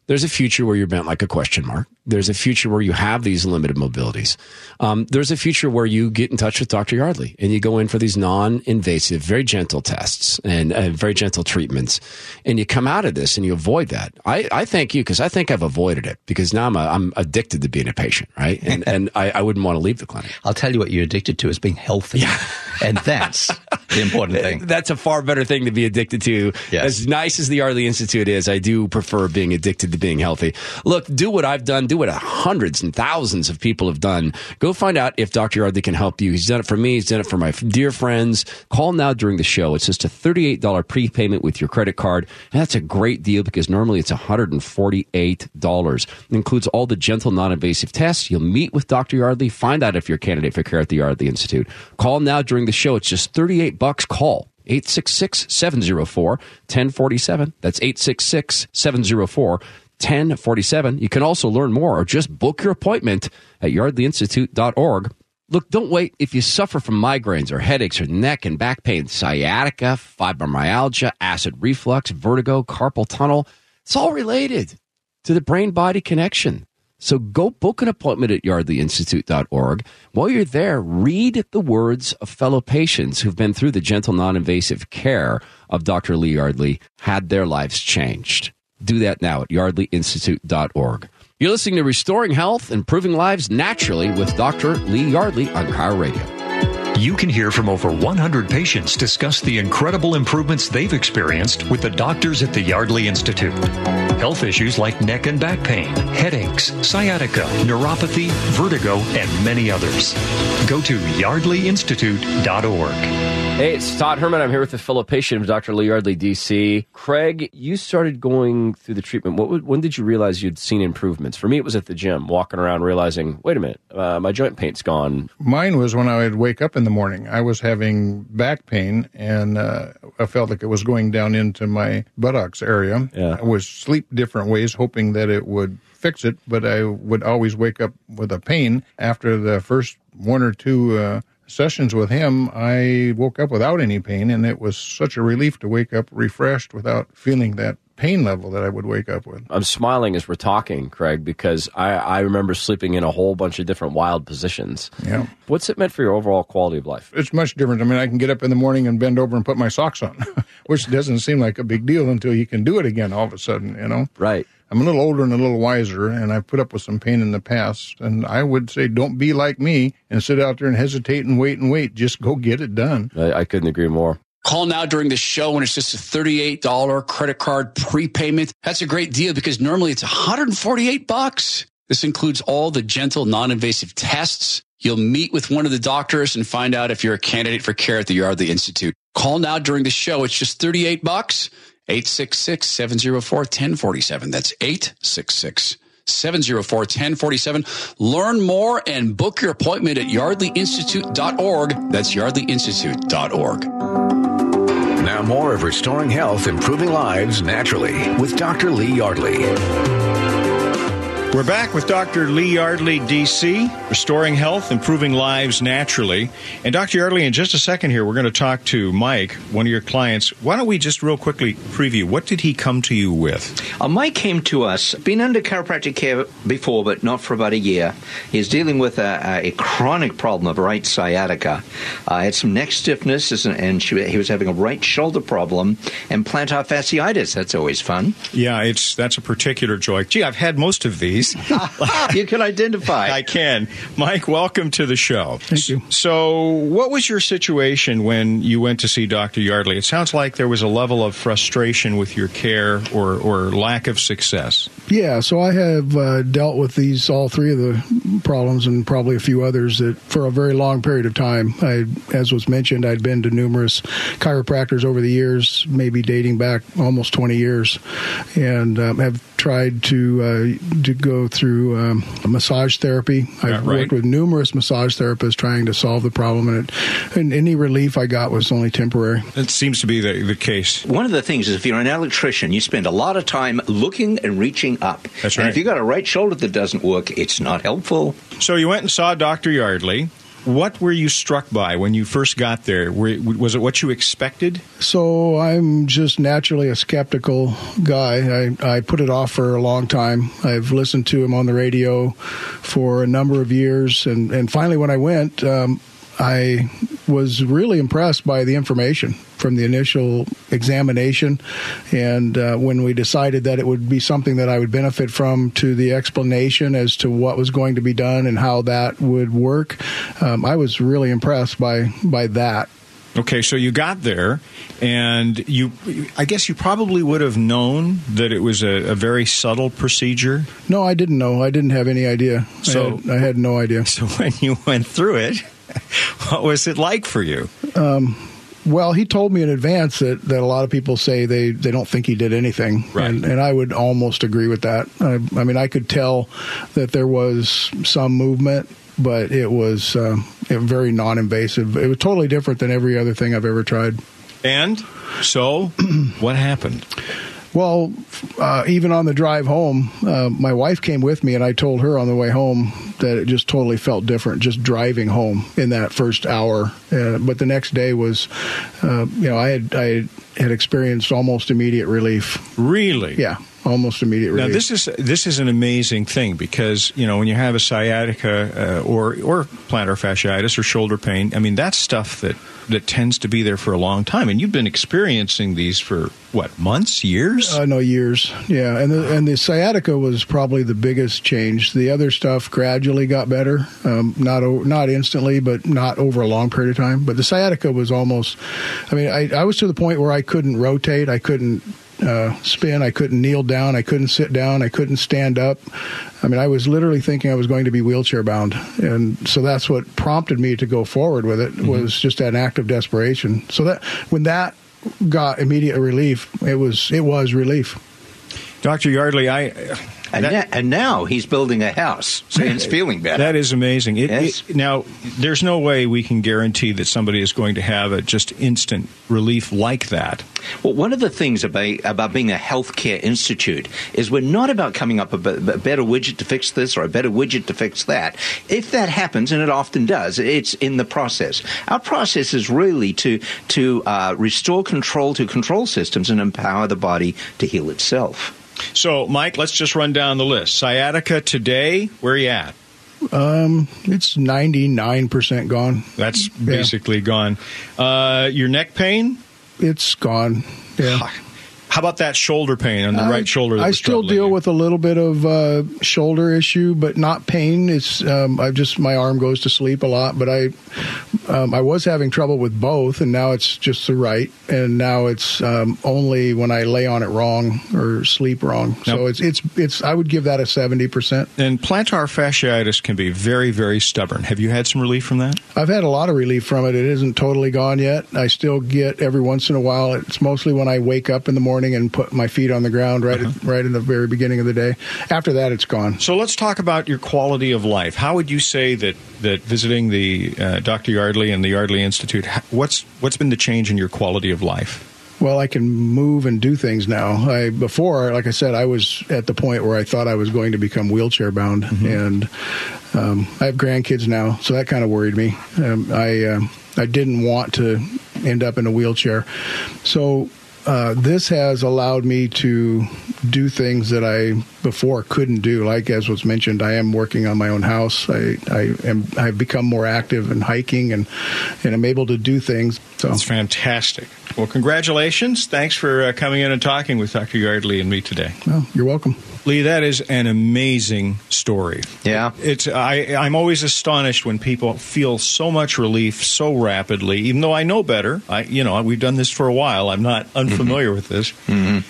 Speaker 8: There's a future where you're bent like a question mark. There's a future where you have these limited mobilities. Um, there's a future where you get in touch with Dr. Yardley and you go in for these non-invasive, very gentle tests and uh, very gentle treatments, and you come out of this and you avoid that. I, I thank you because I think I've avoided it because now I'm a, I'm addicted to being a patient, right? And <laughs> and I, I wouldn't want to leave the clinic.
Speaker 4: I'll tell you what you're addicted to is being healthy. Yeah. <laughs> and that's the important thing. <laughs>
Speaker 8: That's a far better thing to be addicted to.
Speaker 4: Yes.
Speaker 8: As nice as the Yardley Institute is, I do prefer being addicted to being healthy. Look, do what I've done, do what hundreds and thousands of people have done. Go find out if Dr. Yardley can help you. He's done it for me, he's done it for my dear friends. Call now during the show. It's just a $38 prepayment with your credit card. And that's a great deal because normally it's $148. It includes all the gentle, non invasive tests. You'll meet with Dr. Yardley, find out if you're a candidate for care at the Yardley Institute. Call now during the show. It's just 38 bucks. Call 866 704 1047. That's 866 704 1047. You can also learn more or just book your appointment at yardleyinstitute.org. Look, don't wait. If you suffer from migraines or headaches or neck and back pain, sciatica, fibromyalgia, acid reflux, vertigo, carpal tunnel, it's all related to the brain body connection. So go book an appointment at yardleyinstitute.org. While you're there, read the words of fellow patients who've been through the gentle, non invasive care of Dr. Lee Yardley, had their lives changed. Do that now at yardleyinstitute.org. You're listening to Restoring Health, Improving Lives Naturally with Dr. Lee Yardley on Chiro Radio.
Speaker 7: You can hear from over 100 patients discuss the incredible improvements they've experienced with the doctors at the Yardley Institute. Health issues like neck and back pain, headaches, sciatica, neuropathy, vertigo, and many others. Go to yardleyinstitute.org.
Speaker 8: Hey, it's Todd Herman. I'm here with a fellow patient of Dr. Lee Yardley, DC. Craig, you started going through the treatment. What, when did you realize you'd seen improvements? For me, it was at the gym, walking around, realizing, wait a minute, uh, my joint pain's gone.
Speaker 11: Mine was when I would wake up in the morning. I was having back pain, and uh, I felt like it was going down into my buttocks area.
Speaker 8: Yeah.
Speaker 11: I was sleep different ways, hoping that it would fix it, but I would always wake up with a pain after the first one or two. Uh, sessions with him, I woke up without any pain, and it was such a relief to wake up refreshed without feeling that pain level that I would wake up with.
Speaker 8: I'm smiling as we're talking, Craig, because I, I remember sleeping in a whole bunch of different wild positions.
Speaker 11: Yeah.
Speaker 8: What's it meant for your overall quality of life?
Speaker 11: It's much different. I mean, I can get up in the morning and bend over and put my socks on, <laughs> which doesn't seem like a big deal until you can do it again all of a sudden, you know?
Speaker 8: Right.
Speaker 11: I'm a little older and a little wiser, and I've put up with some pain in the past. And I would say, don't be like me and sit out there and hesitate and wait and wait. Just go get it done.
Speaker 8: I, I couldn't agree more.
Speaker 2: Call now during the show and it's just a $38 credit card prepayment. That's a great deal because normally it's 148 bucks. This includes all the gentle, non-invasive tests. You'll meet with one of the doctors and find out if you're a candidate for care at the Yardley Institute. Call now during the show. It's just 38 bucks. 866 704 1047. That's 866 704 1047. Learn more and book your appointment at yardleyinstitute.org. That's yardleyinstitute.org.
Speaker 1: More of Restoring Health, Improving Lives Naturally with Dr. Lee Yardley.
Speaker 3: We're back with Dr. Lee Yardley, DC, restoring health, improving lives naturally. And Dr. Yardley, in just a second here, we're going to talk to Mike, one of your clients. Why don't we just real quickly preview what did he come to you with?
Speaker 4: Uh, Mike came to us, been under chiropractic care before, but not for about a year. He's dealing with a, a chronic problem of right sciatica. Uh, had some neck stiffness, and she, he was having a right shoulder problem and plantar fasciitis. That's always fun.
Speaker 3: Yeah, it's that's a particular joy. Gee, I've had most of these. <laughs>
Speaker 4: you can identify.
Speaker 3: I can. Mike, welcome to the show.
Speaker 12: Thank you.
Speaker 3: So, what was your situation when you went to see Dr. Yardley? It sounds like there was a level of frustration with your care or, or lack of success.
Speaker 12: Yeah, so I have uh, dealt with these, all three of the problems, and probably a few others that for a very long period of time. I, as was mentioned, I'd been to numerous chiropractors over the years, maybe dating back almost 20 years, and um, have tried to uh, to go through um, massage therapy. I've
Speaker 3: right.
Speaker 12: worked with numerous massage therapists trying to solve the problem, and, it, and any relief I got was only temporary.
Speaker 3: It seems to be the, the case.
Speaker 4: One of the things is if you're an electrician, you spend a lot of time looking and reaching up.
Speaker 3: That's
Speaker 4: And
Speaker 3: right.
Speaker 4: if you've got a right shoulder that doesn't work, it's not helpful.
Speaker 3: So, you went and saw Dr. Yardley. What were you struck by when you first got there? Were, was it what you expected?
Speaker 12: So I'm just naturally a skeptical guy. I, I put it off for a long time. I've listened to him on the radio for a number of years, and, and finally, when I went, um, I was really impressed by the information from the initial examination. And uh, when we decided that it would be something that I would benefit from, to the explanation as to what was going to be done and how that would work, um, I was really impressed by by that.
Speaker 3: Okay, so you got there, and you, I guess you probably would have known that it was a, a very subtle procedure.
Speaker 12: No, I didn't know. I didn't have any idea.
Speaker 3: So-
Speaker 12: I had, I had no idea. <laughs>
Speaker 3: So when you went through it, <laughs> what was it like for you?
Speaker 12: Um, well, he told me in advance that, that a lot of people say they, they don't think he did anything,
Speaker 3: Right.
Speaker 12: and, and I would almost agree with that. I, I mean, I could tell that there was some movement, but it was um, it was very non-invasive. It was totally different than every other thing I've ever tried.
Speaker 3: And so, <clears throat> what happened?
Speaker 12: Well, uh, even on the drive home, uh, my wife came with me, and I told her on the way home that it just totally felt different just driving home in that first hour. Uh, but the next day was, uh, you know, I had I had experienced almost immediate relief.
Speaker 3: Really?
Speaker 12: Yeah, almost immediate relief.
Speaker 3: Now this is this is an amazing thing because you know when you have a sciatica uh, or or plantar fasciitis or shoulder pain, I mean that's stuff that that tends to be there for a long time, and you've been experiencing these for what months, years?
Speaker 12: I know years, yeah, and the, and the sciatica was probably the biggest change. The other stuff gradually got better, um, not o- not instantly, but not over a long period of time. But the sciatica was almost, I mean, I, I was to the point where I couldn't rotate, I couldn't uh, spin, I couldn't kneel down, I couldn't sit down, I couldn't stand up. I mean, I was literally thinking I was going to be wheelchair bound, and so that's what prompted me to go forward with it. Was just an act of desperation. So that when that got immediate relief, it was it was relief.
Speaker 3: Dr. Yardley, I
Speaker 4: And, na- and now he's building a house, so he's feeling better.
Speaker 3: That is amazing. It,
Speaker 4: Yes.
Speaker 3: it- now, there's no way we can guarantee that somebody is going to have a just instant relief like that.
Speaker 4: Well, one of the things about, about being a healthcare institute is we're not about coming up with a, a better widget to fix this or a better widget to fix that. If that happens, and it often does, it's in the process. Our process is really to to uh, restore control to control systems and empower the body to heal itself.
Speaker 3: So, Mike, let's just run down the list. Sciatica today, where are you at?
Speaker 12: Um, it's ninety nine percent gone.
Speaker 3: That's basically gone. Uh, your neck pain?
Speaker 12: It's gone. Yeah.
Speaker 3: How about that shoulder pain on the
Speaker 12: I-
Speaker 3: right shoulder?
Speaker 12: I still deal with a little bit of uh, shoulder issue, but not pain. It's um, I just my arm goes to sleep a lot, but I um, I was having trouble with both, and now it's just the right, and now it's um, only when I lay on it wrong or sleep wrong. So it's it's it's I would give that a seventy percent.
Speaker 3: And plantar fasciitis can be very, very stubborn. Have you had some relief from that?
Speaker 12: I've had a lot of relief from it. It isn't totally gone yet. I still get every once in a while. It's mostly when I wake up in the morning and put my feet on the ground right at, right in the very beginning of the day. After that, it's gone.
Speaker 3: So let's talk about your quality of life. How would you say that, that visiting the uh, Dr. Yardley and the Yardley Institute, what's what's been the change in your quality of life?
Speaker 12: well, I can move and do things now. I before, like I said, I was at the point where I thought I was going to become wheelchair bound, and um, I have grandkids now, so that kind of worried me. Um, I uh, I didn't want to end up in a wheelchair, so uh, this has allowed me to do things that I before couldn't do. Like as was mentioned, I am working on my own house. I, I am I've become more active in hiking and and I'm able to do things. So
Speaker 3: That's fantastic. Well, congratulations. Thanks for uh, coming in and talking with Dr. Yardley and me today.
Speaker 12: Well, you're welcome.
Speaker 3: Lee, that is an amazing story.
Speaker 13: Yeah.
Speaker 3: It's I I'm always astonished when people feel so much relief so rapidly, even though I know better. I you know, we've done this for a while. I'm not unfamiliar with this.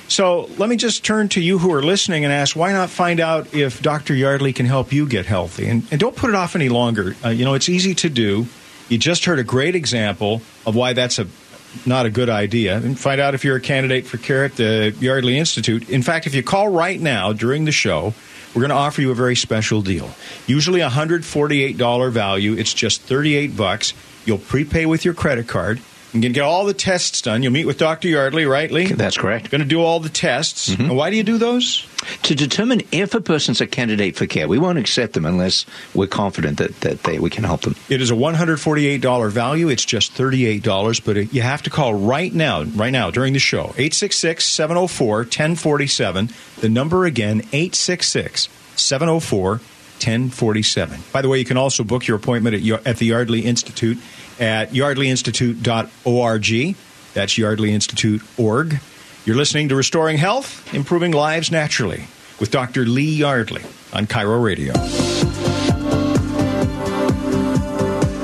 Speaker 3: So let me just turn to you who are listening and ask why not find out if Dr. Yardley can help you get healthy? And, and don't put it off any longer. Uh, you know, it's easy to do. You just heard a great example of why that's a not a good idea. And find out if you're a candidate for care at the Yardley Institute. In fact, if you call right now during the show, we're going to offer you a very special deal. Usually a $148 value, it's just 38 bucks. You'll prepay with your credit card. You can get all the tests done. You'll meet with Dr. Yardley, right, Lee?
Speaker 4: That's correct.
Speaker 3: Going to do all the tests. Mm-hmm. And why do you do those?
Speaker 4: To determine if a person's a candidate for care, we won't accept them unless we're confident that, that they, we can help them.
Speaker 3: It is a $148 value. It's just $38, but it, you have to call right now, right now during the show. 866 704 1047. The number again, 866 704 1047. By the way, you can also book your appointment at, at the Yardley Institute at yardleyinstitute.org. That's yardleyinstitute.org. You're listening to Restoring Health, Improving Lives Naturally with Dr. Lee Yardley on Chiro Radio.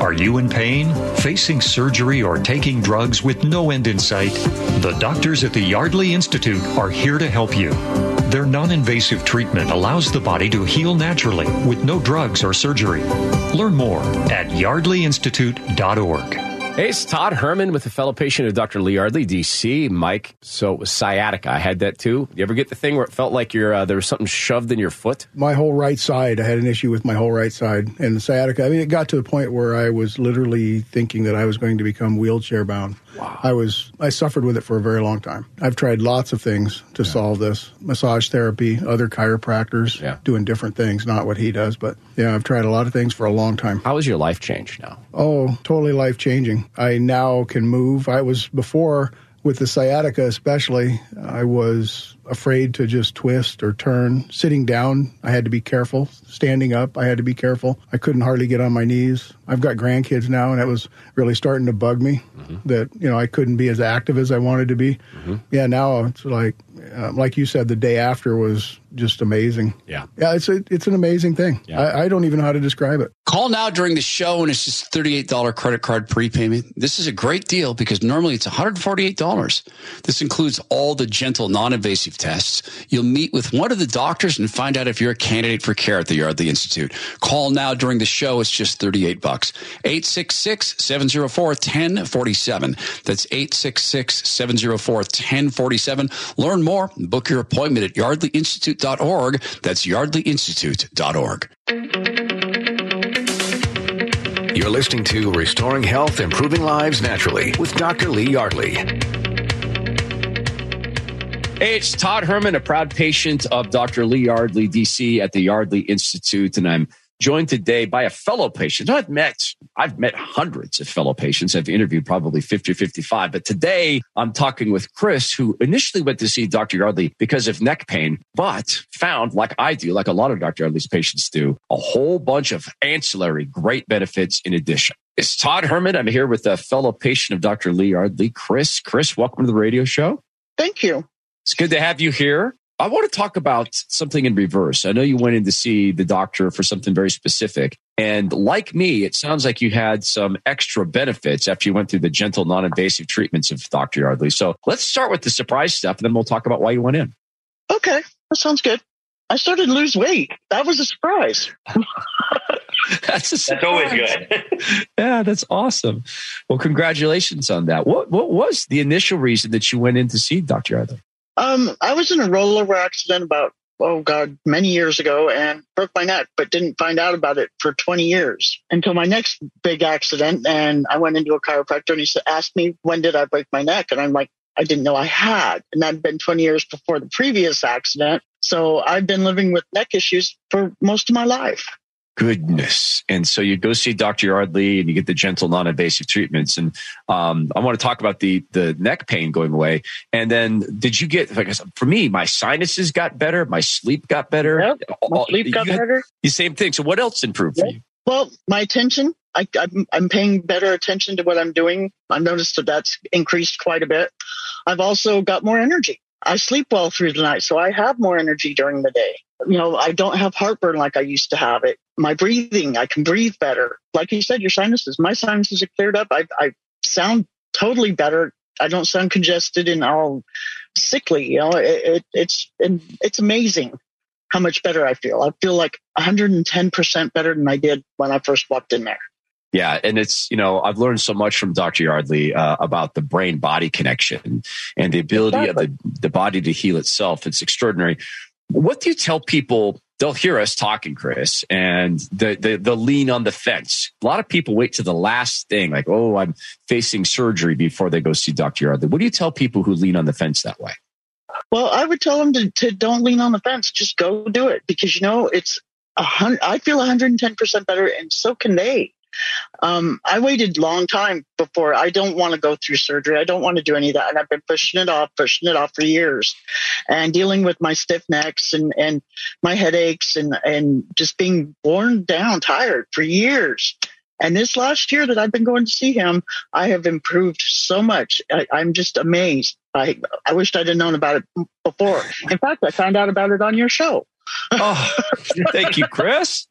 Speaker 7: Are you in pain, facing surgery, or taking drugs with no end in sight? The doctors at the Yardley Institute are here to help you. Their non invasive treatment allows the body to heal naturally with no drugs or surgery. Learn more at yardleyinstitute.org.
Speaker 8: Hey, it's Todd Herman with a fellow patient of Dr. Lee Yardley, DC. Mike, so it was sciatica. I had that too. You ever get the thing where it felt like you're, uh, there was something shoved in your foot?
Speaker 12: my whole right side. I had an issue with my whole right side and the sciatica. I mean, it got to the point where I was literally thinking that I was going to become wheelchair bound. Wow. I was I suffered with it for a very long time. I've tried lots of things to solve this. Massage therapy, other chiropractors
Speaker 8: Yeah.
Speaker 12: doing different things, not what he does, but yeah, I've tried a lot of things for a long time.
Speaker 8: How has your life changed now?
Speaker 12: Oh, totally life changing. I now can move. I was before with the sciatica, especially, I was afraid to just twist or turn. Sitting down, I had to be careful. Standing up, I had to be careful. I couldn't hardly get on my knees. I've got grandkids now, and that was really starting to bug me that, you know, I couldn't be as active as I wanted to be. Yeah, now it's like, uh, like you said, the day after was just amazing.
Speaker 8: Yeah.
Speaker 12: Yeah, it's a, it's an amazing thing.
Speaker 8: Yeah.
Speaker 12: I, I don't even know how to describe it.
Speaker 2: Call now during the show and it's just $38 credit card prepayment. This is a great deal because normally it's $148. This includes all the gentle, non-invasive tests. You'll meet with one of the doctors and find out if you're a candidate for care at the Yardley Institute. Call now during the show. It's just 38 bucks. 866-704-1047. That's 866-704-1047. Learn more. Book your appointment at yardleyinstitute.org. That's yardleyinstitute.org.
Speaker 1: You're listening to Restoring Health, Improving Lives Naturally with Dr. Lee Yardley.
Speaker 8: Hey, it's Todd Herman, a proud patient of Dr. Lee Yardley, DC, at the Yardley Institute, and I'm joined today by a fellow patient. I've met, I've met hundreds of fellow patients. I've interviewed probably 50 or 55, but today I'm talking with Chris, who initially went to see Dr. Yardley because of neck pain, but found, like I do, like a lot of Dr. Yardley's patients do, a whole bunch of ancillary great benefits in addition. It's Todd Herman. I'm here with a fellow patient of Dr. Lee Yardley, Chris. Chris, welcome to the radio show.
Speaker 14: Thank you.
Speaker 8: It's good to have you here. I want to talk about something in reverse. I know you went in to see the doctor for something very specific. And like me, it sounds like you had some extra benefits after you went through the gentle, non invasive treatments of Dr. Yardley. So let's start with the surprise stuff and then we'll talk about why you went in.
Speaker 14: Okay, that sounds good. I started to lose weight. That was a surprise. <laughs>
Speaker 8: That's, a
Speaker 14: That's always
Speaker 8: good. <laughs> yeah, that's awesome. Well, congratulations on that. What what was the initial reason that you went in to see Dr. Yardley?
Speaker 14: Um, I was in a rollover accident about oh god many years ago and broke my neck, but didn't find out about it for 20 years until my next big accident. And I went into a chiropractor and he asked me when did I break my neck, and I'm like. I didn't know I had. And that'd been 20 years before the previous accident. So I've been living with neck issues for most of my life
Speaker 8: goodness. And so you go see Dr. Yardley and you get the gentle, non-invasive treatments. And um, I want to talk about the the neck pain going away. And then did you get, like for me, my sinuses got better, my sleep got better.
Speaker 14: Yep, sleep got better.
Speaker 8: The same thing. So what else improved yep. for you?
Speaker 14: Well, my attention. I, I'm, I'm paying better attention to what I'm doing. I've noticed that that's increased quite a bit. I've also got more energy. I sleep well through the night, so I have more energy during the day. You know, I don't have heartburn like I used to have it. My breathing, I can breathe better. Like you said, your sinuses, my sinuses are cleared up. I, I sound totally better. I don't sound congested and all sickly. You know, it, it, it's it's amazing how much better I feel. I feel like 110% better than I did when I first walked in there.
Speaker 8: Yeah, and it's you know I've learned so much from Dr. Yardley uh, about the brain body connection and the ability exactly. of the, the body to heal itself. It's extraordinary. What do you tell people? They'll hear us talking, Chris, and the, the the lean on the fence. A lot of people wait to the last thing, like, oh, I'm facing surgery before they go see Dr. Yardley. What do you tell people who lean on the fence that way?
Speaker 14: Well, I would tell them to, to don't lean on the fence. Just go do it because you know it's a hundred. I feel 110 percent better, and so can they. Um, I waited a long time before. I don't want to go through surgery. I don't want to do any of that. And I've been pushing it off, pushing it off for years and dealing with my stiff necks and, and my headaches and, and just being worn down, tired for years. And this last year that I've been going to see him, I have improved so much. I, am just amazed. I, I wished I'd have known about it before. In fact, I found out about it on your show.
Speaker 8: oh, thank you, Chris.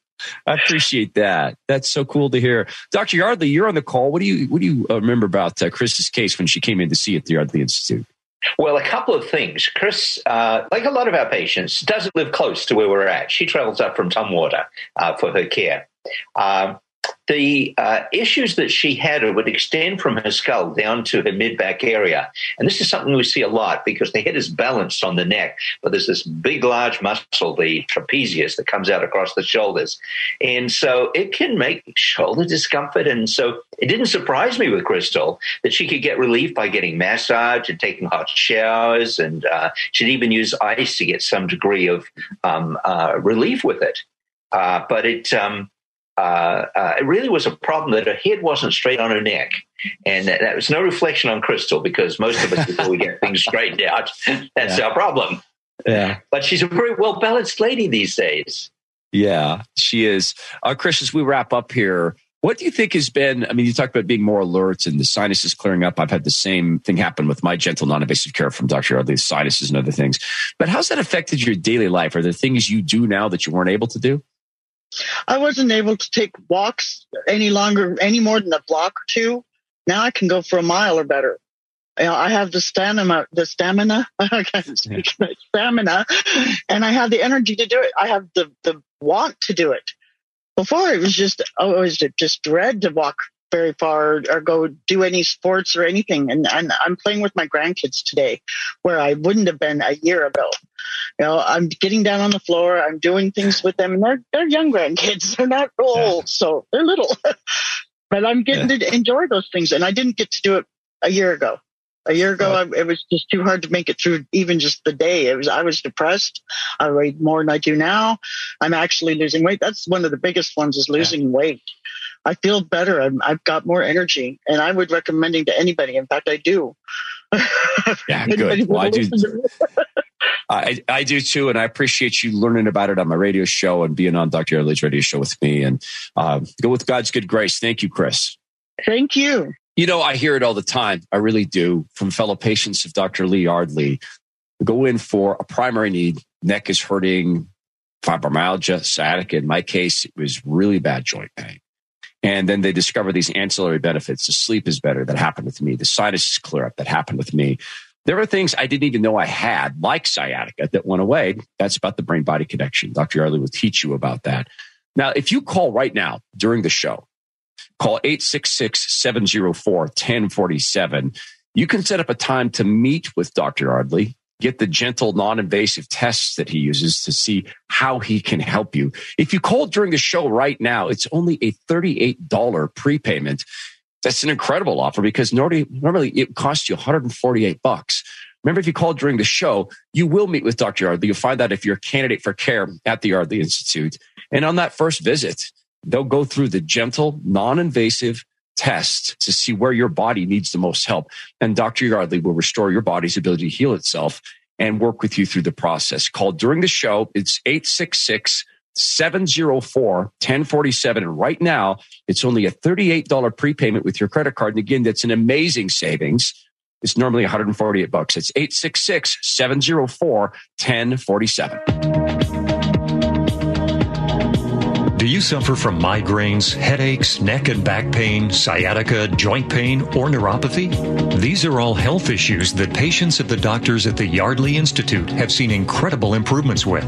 Speaker 8: I appreciate that. That's so cool to hear. Dr. Yardley, you're on the call. What do you what do you uh, remember about uh, Chris's case when she came in to see at the Yardley Institute?
Speaker 15: Well, a couple of things. Chris, uh, like a lot of our patients, doesn't live close to where we're at. She travels up from Tumwater uh, for her care. Um, the uh, issues that she had would extend from her skull down to her mid back area. And this is something we see a lot because the head is balanced on the neck, but there's this big, large muscle, the trapezius, that comes out across the shoulders. And so it can make shoulder discomfort. And so it didn't surprise me with Crystal that she could get relief by getting massage and taking hot showers. And uh, she'd even use ice to get some degree of um, uh, relief with it. Uh, but it, um, uh, uh, it really was a problem that her head wasn't straight on her neck. And that, that was no reflection on Crystal because most of us, before we get things straightened out, <laughs> that's yeah. our problem.
Speaker 8: Yeah.
Speaker 15: But she's a very well balanced lady these days.
Speaker 8: Yeah, she is. Uh, Chris, as we wrap up here, what do you think has been? I mean, you talked about being more alert and the sinuses clearing up. I've had the same thing happen with my gentle, non invasive care from Dr. Yardley's sinuses and other things. But how's that affected your daily life? Are there things you do now that you weren't able to do?
Speaker 14: I wasn't able to take walks any longer, any more than a block or two. Now I can go for a mile or better. You know, I have the stamina, the stamina, <laughs> I can't speak yeah. stamina, and I have the energy to do it. I have the, the want to do it. Before it was just, oh, it was just dread to walk very far or go do any sports or anything. And, and I'm playing with my grandkids today where I wouldn't have been a year ago. You know, I'm getting down on the floor. I'm doing things with them and they're, they're young grandkids. <laughs> They're not old. Yeah. So they're little, <laughs> but I'm getting yeah. to enjoy those things. And I didn't get to do it a year ago. A year ago, oh. I, it was just too hard to make it through even just the day. It was, I was depressed. I weighed more than I do now. I'm actually losing weight. That's one of the biggest ones is losing yeah. weight. I feel better. i have got more energy, and I would recommending to anybody. In fact, I do. <laughs>
Speaker 8: yeah, good. Well, I do. I, I do too, and I appreciate you learning about it on my radio show and being on Dr. Yardley's radio show with me. And uh, go with God's good grace. Thank you, Chris.
Speaker 14: Thank you.
Speaker 8: You know, I hear it all the time. I really do from fellow patients of Dr. Lee Yardley. Go in for a primary need. Neck is hurting, fibromyalgia, sciatica. In my case, it was really bad joint pain. And then they discover these ancillary benefits. The sleep is better. That happened with me. The sinuses clear up. That happened with me. There are things I didn't even know I had, like sciatica, that went away. That's about the brain body connection. Dr. Yardley will teach you about that. Now, if you call right now during the show, call 866 704 1047. You can set up a time to meet with Dr. Yardley get the gentle, non-invasive tests that he uses to see how he can help you. If you call during the show right now, it's only a $38 prepayment.
Speaker 16: That's an incredible offer because normally, normally it costs you 148 bucks. Remember, if you call during the show, you will meet with Dr. Yardley. You'll find out if you're a candidate for care at the Yardley Institute. And on that first visit, they'll go through the gentle, non-invasive test to see where your body needs the most help. And Dr. Yardley will restore your body's ability to heal itself and work with you through the process. Call during the show. It's 866 704 1047. And right now, it's only a $38 prepayment with your credit card. And again, that's an amazing savings. It's normally 148 bucks. It's 866 704 1047.
Speaker 7: Do you suffer from migraines, headaches, neck and back pain, sciatica, joint pain, or neuropathy? These are all health issues that patients of the doctors at the Yardley Institute have seen incredible improvements with.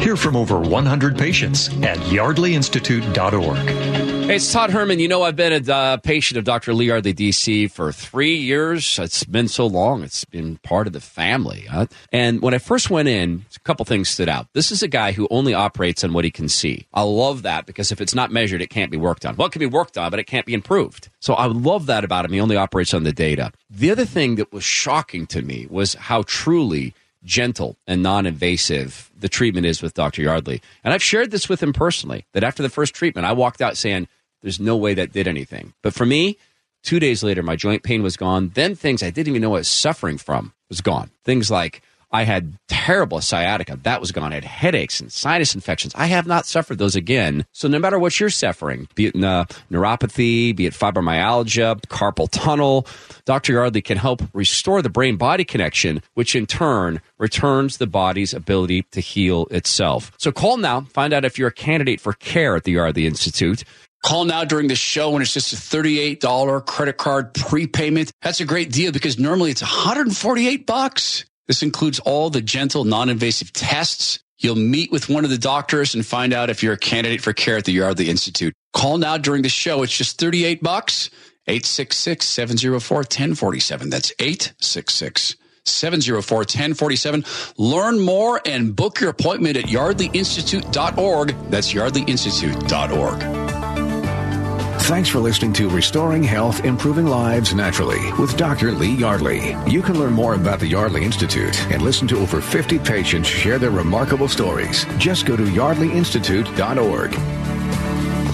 Speaker 7: Hear from over 100 patients at yardleyinstitute.org.
Speaker 8: Hey, it's Todd Herman. You know, I've been a uh, patient of Dr. Lee Yardley, DC, for three years. It's been so long. It's been part of the family. Huh? And when I first went in, a couple things stood out. This is a guy who only operates on what he can see. I love that because if it's not measured, it can't be worked on. Well, it can be worked on, but it can't be improved. So I love that about him. He only operates on the data. The other thing that was shocking to me was how truly gentle and non-invasive the treatment is with Dr. Yardley. And I've shared this with him personally that after the first treatment, I walked out saying, there's no way that did anything. But for me, two days later, my joint pain was gone. Then things I didn't even know I was suffering from was gone. Things like I had terrible sciatica. That was gone. I had headaches and sinus infections. I have not suffered those again. So no matter what you're suffering, be it uh, neuropathy, be it fibromyalgia, carpal tunnel, Dr. Yardley can help restore the brain body connection, which in turn returns the body's ability to heal itself. So call now. Find out if you're a candidate for care at the Yardley Institute.
Speaker 2: Call now during the show when it's just a $38 credit card prepayment. That's a great deal because normally it's 148 bucks. This includes all the gentle, non-invasive tests. You'll meet with one of the doctors and find out if you're a candidate for care at the Yardley Institute. Call now during the show. It's just 38 bucks. 866-704-1047. That's 866 704 1047. Learn more and book your appointment at yardleyinstitute.org. That's yardleyinstitute.org.
Speaker 1: Thanks for listening to Restoring Health, Improving Lives Naturally with Dr. Lee Yardley. You can learn more about the Yardley Institute and listen to over 50 patients share their remarkable stories. Just go to yardleyinstitute.org.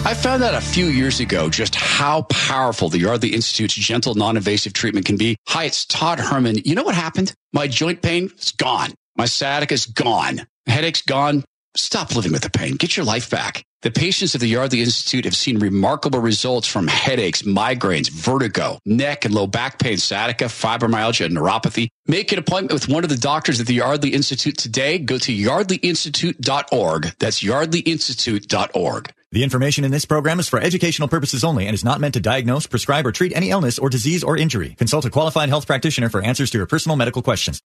Speaker 2: I found out a few years ago just how powerful the Yardley Institute's gentle, non-invasive treatment can be. Hi, it's Todd Herman. You know what happened? My joint pain is gone. My sciatica is gone. Headache's gone. Stop living with the pain. Get your life back. The patients of the Yardley Institute have seen remarkable results from headaches, migraines, vertigo, neck and low back pain, sciatica, fibromyalgia, and neuropathy. Make an appointment with one of the doctors at the Yardley Institute today. Go to yardleyinstitute.org. That's yardleyinstitute.org.
Speaker 17: The information in this program is for educational purposes only and is not meant to diagnose, prescribe, or treat any illness or disease or injury. Consult a qualified health practitioner for answers to your personal medical questions.